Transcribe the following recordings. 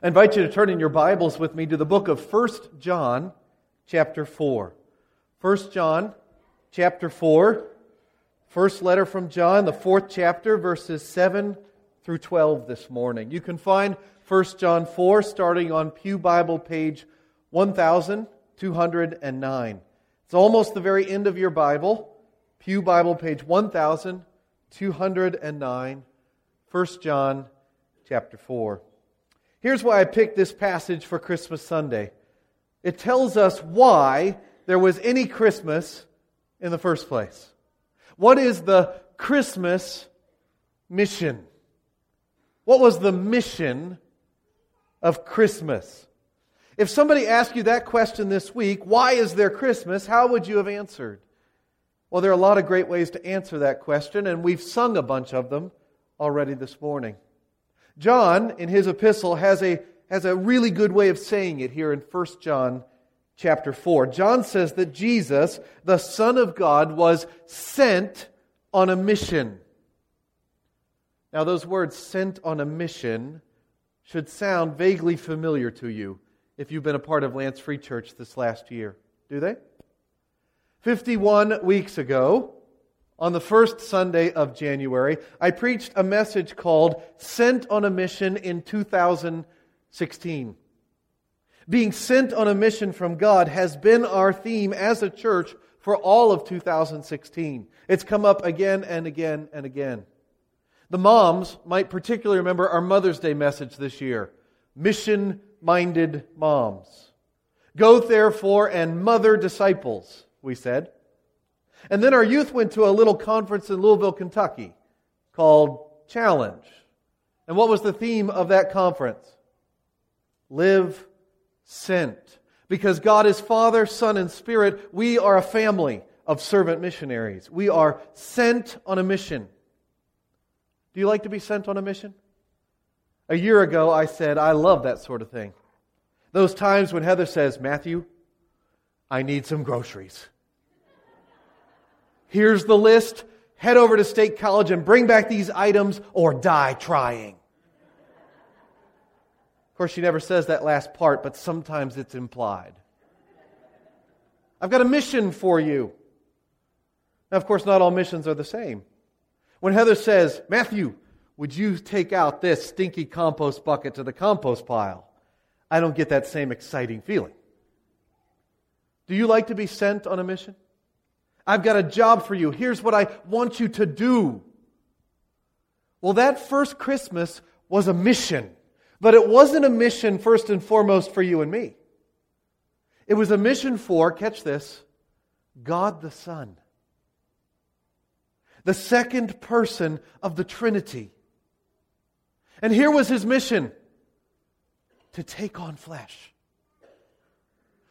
I invite you to turn in your Bibles with me to the book of 1 John, chapter 4. 1 John, chapter 4. First letter from John, the fourth chapter, verses 7 through 12 this morning. You can find 1 John 4 starting on Pew Bible page 1209. It's almost the very end of your Bible. Pew Bible page 1209. 1 John chapter 4. Here's why I picked this passage for Christmas Sunday. It tells us why there was any Christmas in the first place. What is the Christmas mission? What was the mission of Christmas? If somebody asked you that question this week, why is there Christmas? How would you have answered? Well, there are a lot of great ways to answer that question, and we've sung a bunch of them already this morning. John, in his epistle, has a, has a really good way of saying it here in 1 John chapter 4. John says that Jesus, the Son of God, was sent on a mission. Now, those words, sent on a mission, should sound vaguely familiar to you if you've been a part of Lanse Free Church this last year. Do they? 51 weeks ago, on the first Sunday of January, I preached a message called Sent on a Mission in 2016. Being sent on a mission from God has been our theme as a church for all of 2016. It's come up again and again and again. The moms might particularly remember our Mother's Day message this year mission minded moms. Go therefore and mother disciples, we said. And then our youth went to a little conference in Louisville, Kentucky called Challenge. And what was the theme of that conference? Live sent. Because God is Father, Son, and Spirit, we are a family of servant missionaries. We are sent on a mission. Do you like to be sent on a mission? A year ago, I said, I love that sort of thing. Those times when Heather says, Matthew, I need some groceries. Here's the list. Head over to State College and bring back these items or die trying. Of course, she never says that last part, but sometimes it's implied. I've got a mission for you. Now, of course, not all missions are the same. When Heather says, Matthew, would you take out this stinky compost bucket to the compost pile? I don't get that same exciting feeling. Do you like to be sent on a mission? I've got a job for you. Here's what I want you to do. Well, that first Christmas was a mission, but it wasn't a mission first and foremost for you and me. It was a mission for, catch this, God the Son, the second person of the Trinity. And here was his mission to take on flesh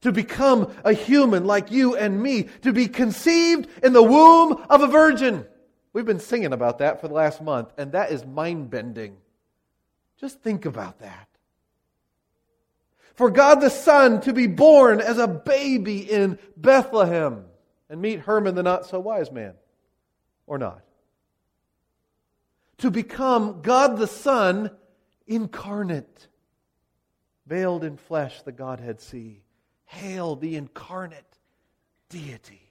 to become a human like you and me, to be conceived in the womb of a virgin. We've been singing about that for the last month, and that is mind bending. Just think about that. For God the Son to be born as a baby in Bethlehem and meet Herman the not so wise man, or not. To become God the Son incarnate, veiled in flesh, the Godhead see Hail the incarnate deity.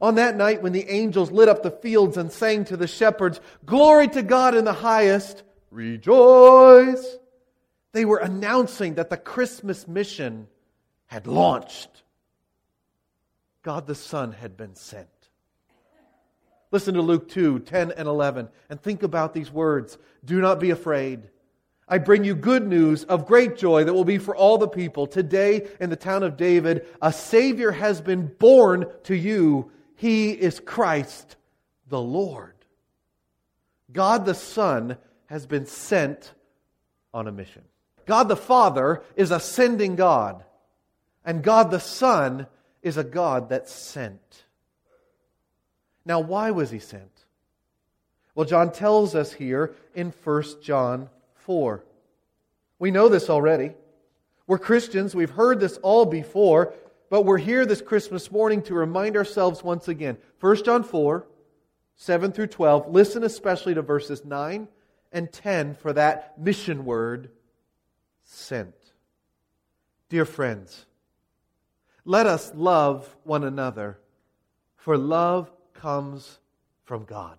On that night, when the angels lit up the fields and sang to the shepherds, Glory to God in the highest, rejoice! They were announcing that the Christmas mission had launched. God the Son had been sent. Listen to Luke 2 10 and 11 and think about these words. Do not be afraid. I bring you good news of great joy that will be for all the people. Today, in the town of David, a Savior has been born to you. He is Christ the Lord. God the Son has been sent on a mission. God the Father is a sending God, and God the Son is a God that's sent. Now, why was he sent? Well, John tells us here in 1 John 4. We know this already. We're Christians. We've heard this all before, but we're here this Christmas morning to remind ourselves once again. 1 John 4, 7 through 12. Listen especially to verses 9 and 10 for that mission word sent. Dear friends, let us love one another, for love comes from God.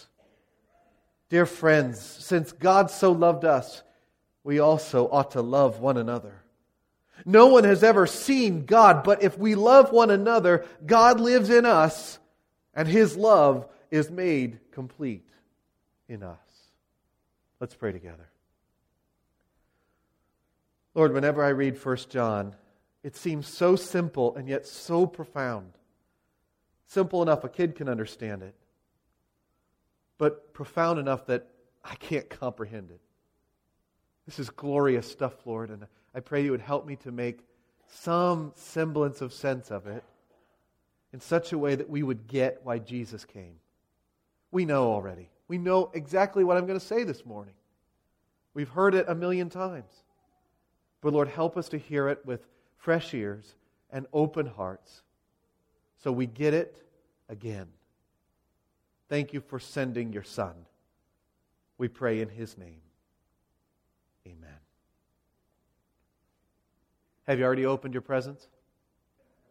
Dear friends, since God so loved us, we also ought to love one another. No one has ever seen God, but if we love one another, God lives in us, and his love is made complete in us. Let's pray together. Lord, whenever I read 1 John, it seems so simple and yet so profound. Simple enough a kid can understand it, but profound enough that I can't comprehend it. This is glorious stuff, Lord, and I pray you would help me to make some semblance of sense of it in such a way that we would get why Jesus came. We know already. We know exactly what I'm going to say this morning. We've heard it a million times. But Lord, help us to hear it with fresh ears and open hearts so we get it again. Thank you for sending your Son. We pray in his name. Amen. Have you already opened your presents?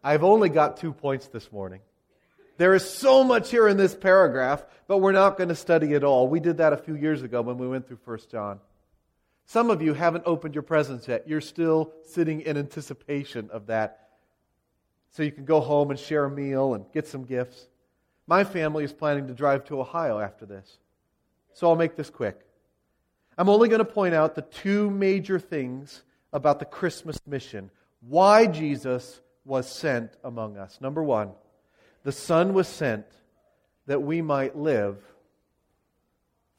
I've only got two points this morning. There is so much here in this paragraph, but we're not going to study it all. We did that a few years ago when we went through 1 John. Some of you haven't opened your presents yet. You're still sitting in anticipation of that. So you can go home and share a meal and get some gifts. My family is planning to drive to Ohio after this. So I'll make this quick. I'm only going to point out the two major things about the Christmas mission. Why Jesus was sent among us. Number one, the Son was sent that we might live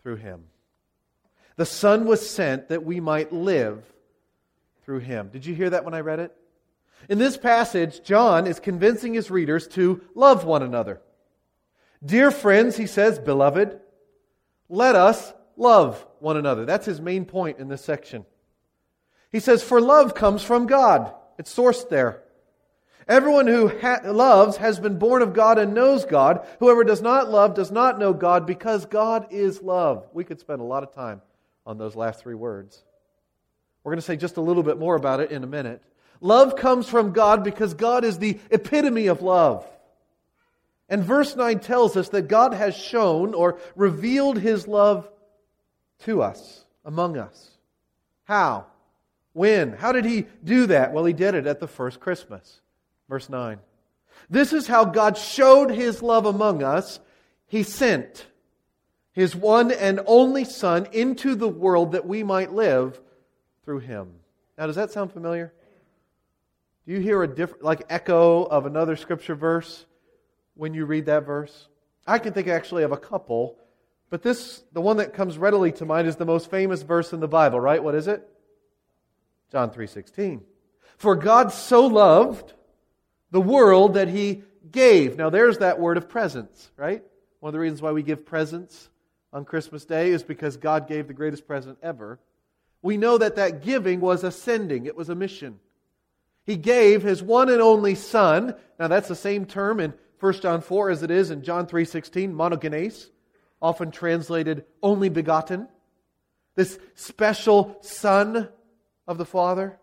through him. The Son was sent that we might live through him. Did you hear that when I read it? In this passage, John is convincing his readers to love one another. Dear friends, he says, beloved, let us love one another. That's his main point in this section. He says, for love comes from God. It's sourced there. Everyone who ha- loves has been born of God and knows God. Whoever does not love does not know God because God is love. We could spend a lot of time on those last three words. We're going to say just a little bit more about it in a minute. Love comes from God because God is the epitome of love. And verse 9 tells us that God has shown or revealed his love to us, among us. How? When? How did he do that? Well, he did it at the first Christmas. Verse 9. This is how God showed his love among us. He sent his one and only Son into the world that we might live through him. Now, does that sound familiar? Do you hear a different, like, echo of another scripture verse when you read that verse? I can think actually of a couple, but this, the one that comes readily to mind, is the most famous verse in the Bible, right? What is it? John 3:16. For God so loved the world that he gave. Now there's that word of presents, right? One of the reasons why we give presents on Christmas Day is because God gave the greatest present ever. We know that that giving was ascending, it was a mission. He gave his one and only son. Now that's the same term in 1 John 4 as it is in John 3:16, monogenes, often translated only begotten. This special son of the Father,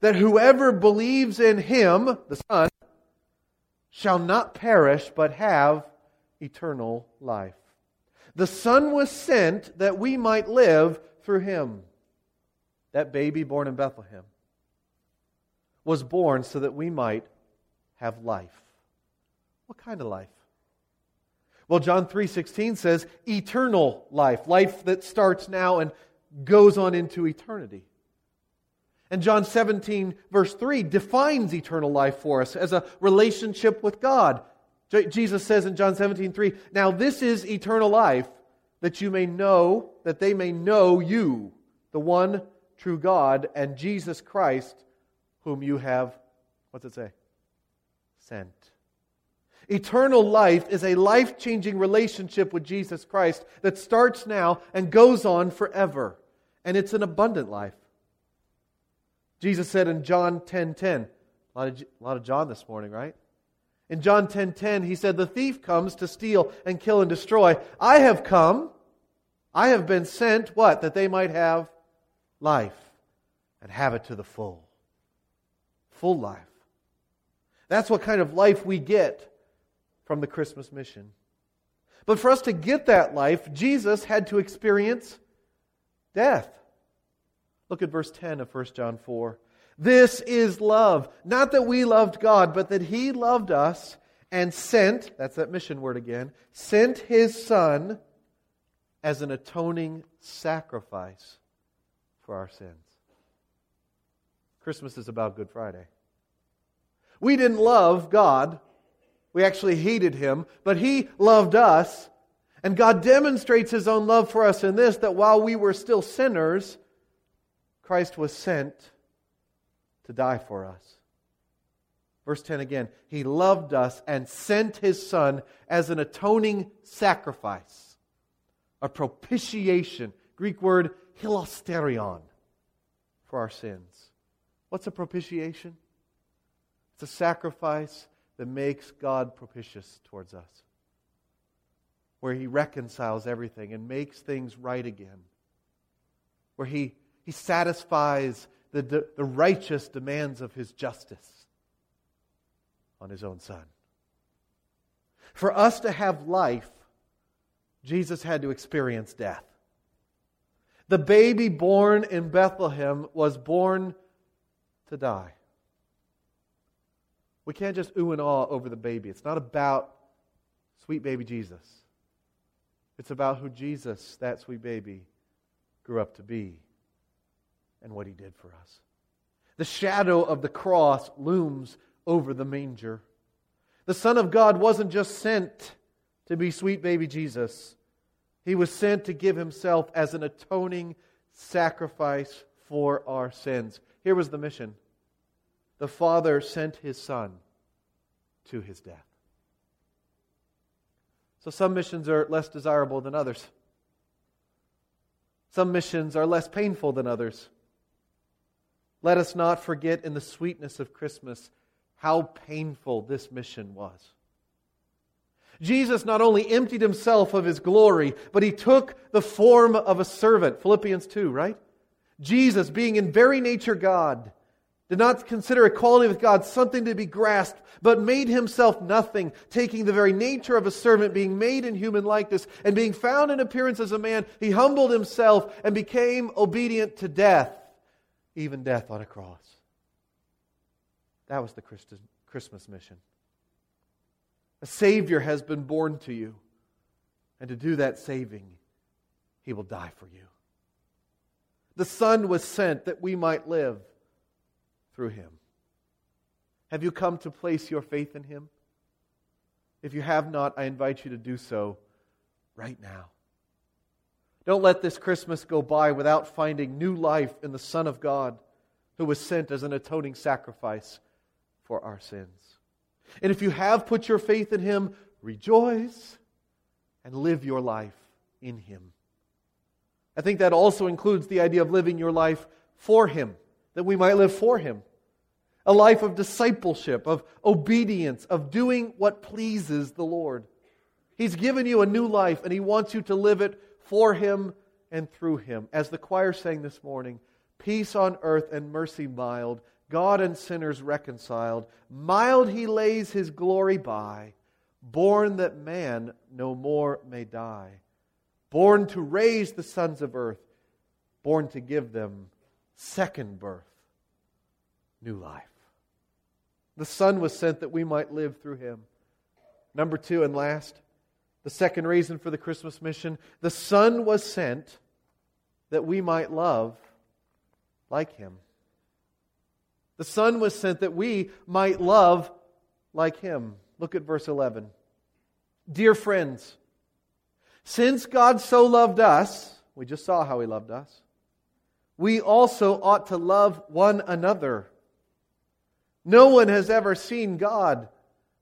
that whoever believes in him, the Son, shall not perish but have eternal life. The Son was sent that we might live through him. That baby born in Bethlehem was born so that we might have life. What kind of life? Well, John 3:16 says eternal life, life that starts now and goes on into eternity. And John 17, verse 3, defines eternal life for us as a relationship with God. Jesus says in John 17, 3, Now this is eternal life, that you may know, that they may know you, the one true God and Jesus Christ, whom you have, what's it say? Sent. Eternal life is a life changing relationship with Jesus Christ that starts now and goes on forever. And it's an abundant life. Jesus said in John 10 10, a lot of, a lot of John this morning, right? In John 10:10, 10, 10, he said, "The thief comes to steal and kill and destroy. I have come, I have been sent what? That they might have life and have it to the full. Full life. That's what kind of life we get from the Christmas mission. But for us to get that life, Jesus had to experience death. Look at verse 10 of 1 John 4. This is love. Not that we loved God, but that He loved us and sent, that's that mission word again, sent His Son as an atoning sacrifice for our sins. Christmas is about Good Friday. We didn't love God. We actually hated Him, but He loved us. And God demonstrates His own love for us in this that while we were still sinners, Christ was sent to die for us. Verse 10 again, He loved us and sent His Son as an atoning sacrifice, a propitiation. Greek word hilasterion for our sins. What's a propitiation? It's a sacrifice that makes God propitious towards us, where He reconciles everything and makes things right again, where He, he satisfies the, the righteous demands of his justice on his own son. For us to have life, Jesus had to experience death. The baby born in Bethlehem was born to die. We can't just ooh and ah over the baby. It's not about sweet baby Jesus. It's about who Jesus, that sweet baby, grew up to be and what he did for us. The shadow of the cross looms over the manger. The Son of God wasn't just sent to be sweet baby Jesus, he was sent to give himself as an atoning sacrifice for our sins. Here was the mission the Father sent his Son to his death. So some missions are less desirable than others. Some missions are less painful than others. Let us not forget in the sweetness of Christmas how painful this mission was. Jesus not only emptied himself of his glory, but he took the form of a servant. Philippians 2, right? Jesus, being in very nature God, did not consider equality with God something to be grasped, but made himself nothing, taking the very nature of a servant, being made in human likeness, and being found in appearance as a man, he humbled himself and became obedient to death even death on a cross. That was the Christmas mission. A Savior has been born to you, and to do that saving, He will die for you. The Son was sent that we might live through Him. Have you come to place your faith in Him? If you have not, I invite you to do so right now. Don't let this Christmas go by without finding new life in the Son of God who was sent as an atoning sacrifice for our sins. And if you have put your faith in Him, rejoice and live your life in Him. I think that also includes the idea of living your life for Him, that we might live for Him. A life of discipleship, of obedience, of doing what pleases the Lord. He's given you a new life and He wants you to live it for him and through him. As the choir sang this morning, peace on earth and mercy mild, God and sinners reconciled. Mild he lays his glory by, born that man no more may die. Born to raise the sons of earth, born to give them second birth, new life. The Son was sent that we might live through him. Number two and last, the second reason for the Christmas mission the Son was sent that we might love like Him. The Son was sent that we might love like Him. Look at verse 11. Dear friends, since God so loved us, we just saw how He loved us, we also ought to love one another. No one has ever seen God.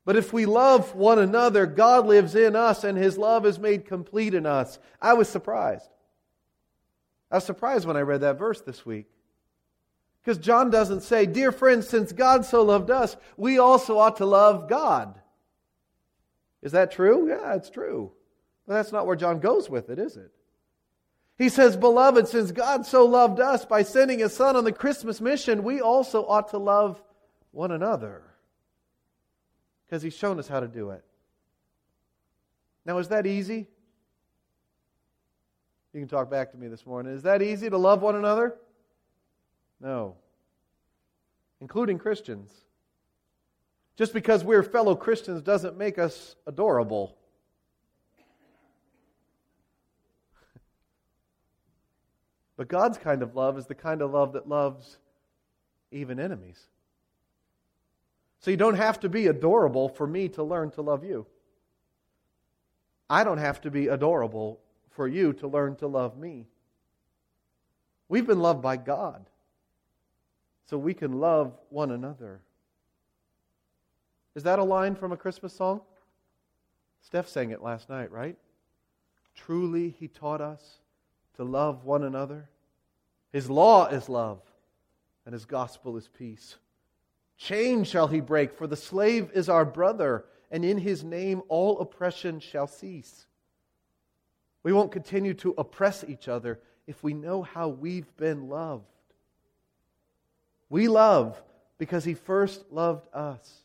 But if we love one another, God lives in us and his love is made complete in us. I was surprised. I was surprised when I read that verse this week. Because John doesn't say, Dear friends, since God so loved us, we also ought to love God. Is that true? Yeah, it's true. But that's not where John goes with it, is it? He says, Beloved, since God so loved us by sending his Son on the Christmas mission, we also ought to love one another. Because he's shown us how to do it. Now, is that easy? You can talk back to me this morning. Is that easy to love one another? No. Including Christians. Just because we're fellow Christians doesn't make us adorable. but God's kind of love is the kind of love that loves even enemies. So you don't have to be adorable for me to learn to love you. I don't have to be adorable for you to learn to love me. We've been loved by God, so we can love one another. Is that a line from a Christmas song? Steph sang it last night, right? Truly, he taught us to love one another. His law is love, and his gospel is peace. Chain shall he break, for the slave is our brother, and in his name all oppression shall cease. We won't continue to oppress each other if we know how we've been loved. We love because he first loved us.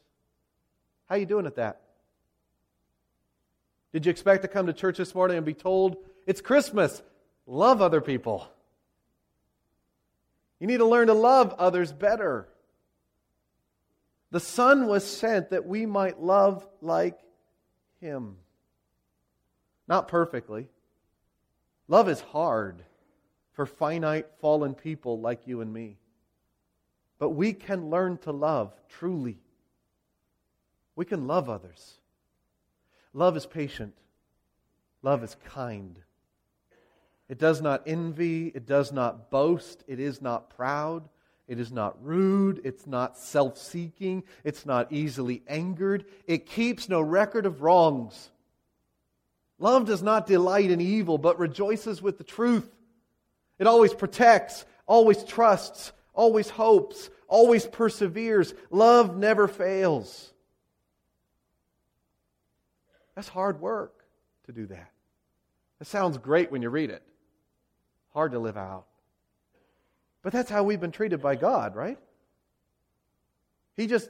How are you doing at that? Did you expect to come to church this morning and be told, it's Christmas, love other people? You need to learn to love others better. The Son was sent that we might love like Him. Not perfectly. Love is hard for finite, fallen people like you and me. But we can learn to love truly. We can love others. Love is patient. Love is kind. It does not envy. It does not boast. It is not proud. It is not rude. It's not self seeking. It's not easily angered. It keeps no record of wrongs. Love does not delight in evil, but rejoices with the truth. It always protects, always trusts, always hopes, always perseveres. Love never fails. That's hard work to do that. It sounds great when you read it, hard to live out. But that's how we've been treated by God, right? He just,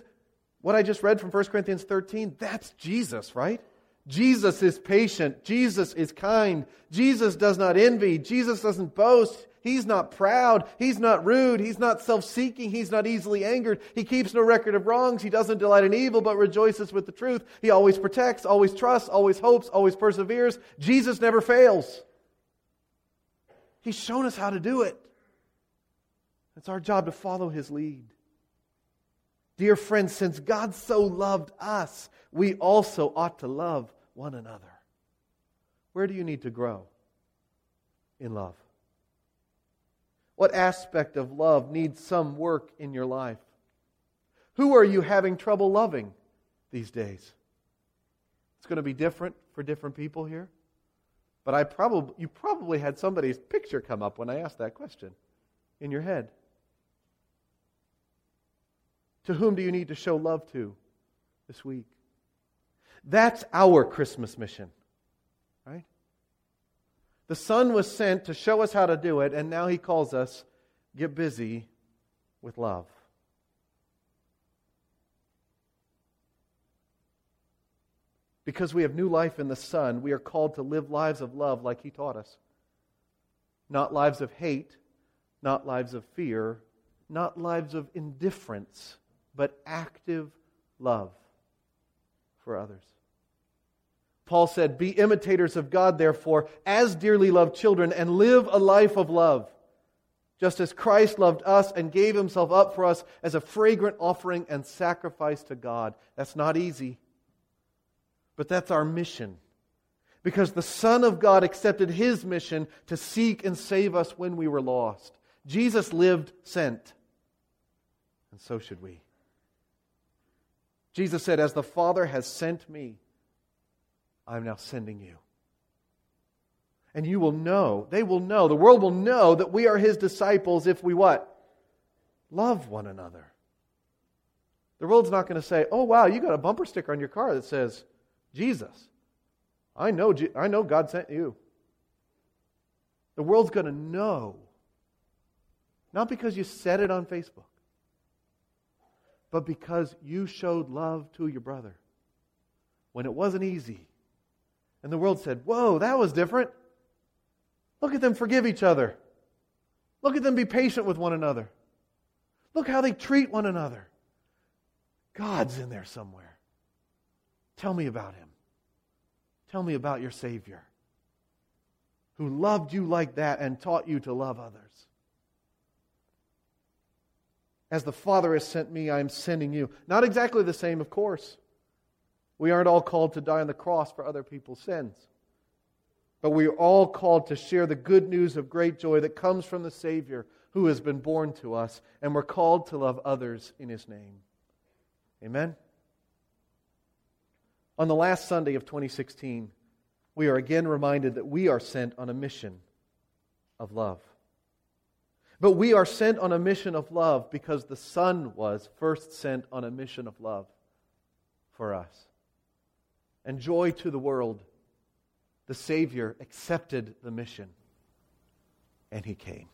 what I just read from 1 Corinthians 13, that's Jesus, right? Jesus is patient. Jesus is kind. Jesus does not envy. Jesus doesn't boast. He's not proud. He's not rude. He's not self seeking. He's not easily angered. He keeps no record of wrongs. He doesn't delight in evil, but rejoices with the truth. He always protects, always trusts, always hopes, always perseveres. Jesus never fails. He's shown us how to do it. It's our job to follow his lead. Dear friends, since God so loved us, we also ought to love one another. Where do you need to grow in love? What aspect of love needs some work in your life? Who are you having trouble loving these days? It's going to be different for different people here. But I probably you probably had somebody's picture come up when I asked that question in your head. To whom do you need to show love to this week? That's our Christmas mission, right? The Son was sent to show us how to do it, and now He calls us get busy with love. Because we have new life in the Son, we are called to live lives of love like He taught us. Not lives of hate, not lives of fear, not lives of indifference, but active love for others. Paul said, Be imitators of God, therefore, as dearly loved children, and live a life of love, just as Christ loved us and gave himself up for us as a fragrant offering and sacrifice to God. That's not easy, but that's our mission. Because the Son of God accepted his mission to seek and save us when we were lost. Jesus lived sent, and so should we. Jesus said, As the Father has sent me, I'm now sending you. And you will know, they will know, the world will know that we are his disciples if we what? Love one another. The world's not going to say, oh, wow, you got a bumper sticker on your car that says, Jesus. I know, I know God sent you. The world's going to know. Not because you said it on Facebook, but because you showed love to your brother when it wasn't easy. And the world said, Whoa, that was different. Look at them forgive each other. Look at them be patient with one another. Look how they treat one another. God's in there somewhere. Tell me about him. Tell me about your Savior who loved you like that and taught you to love others. As the Father has sent me, I am sending you. Not exactly the same, of course. We aren't all called to die on the cross for other people's sins. But we are all called to share the good news of great joy that comes from the Savior who has been born to us, and we're called to love others in His name. Amen? On the last Sunday of 2016, we are again reminded that we are sent on a mission of love. But we are sent on a mission of love because the Son was first sent on a mission of love for us. And joy to the world, the Savior accepted the mission and he came.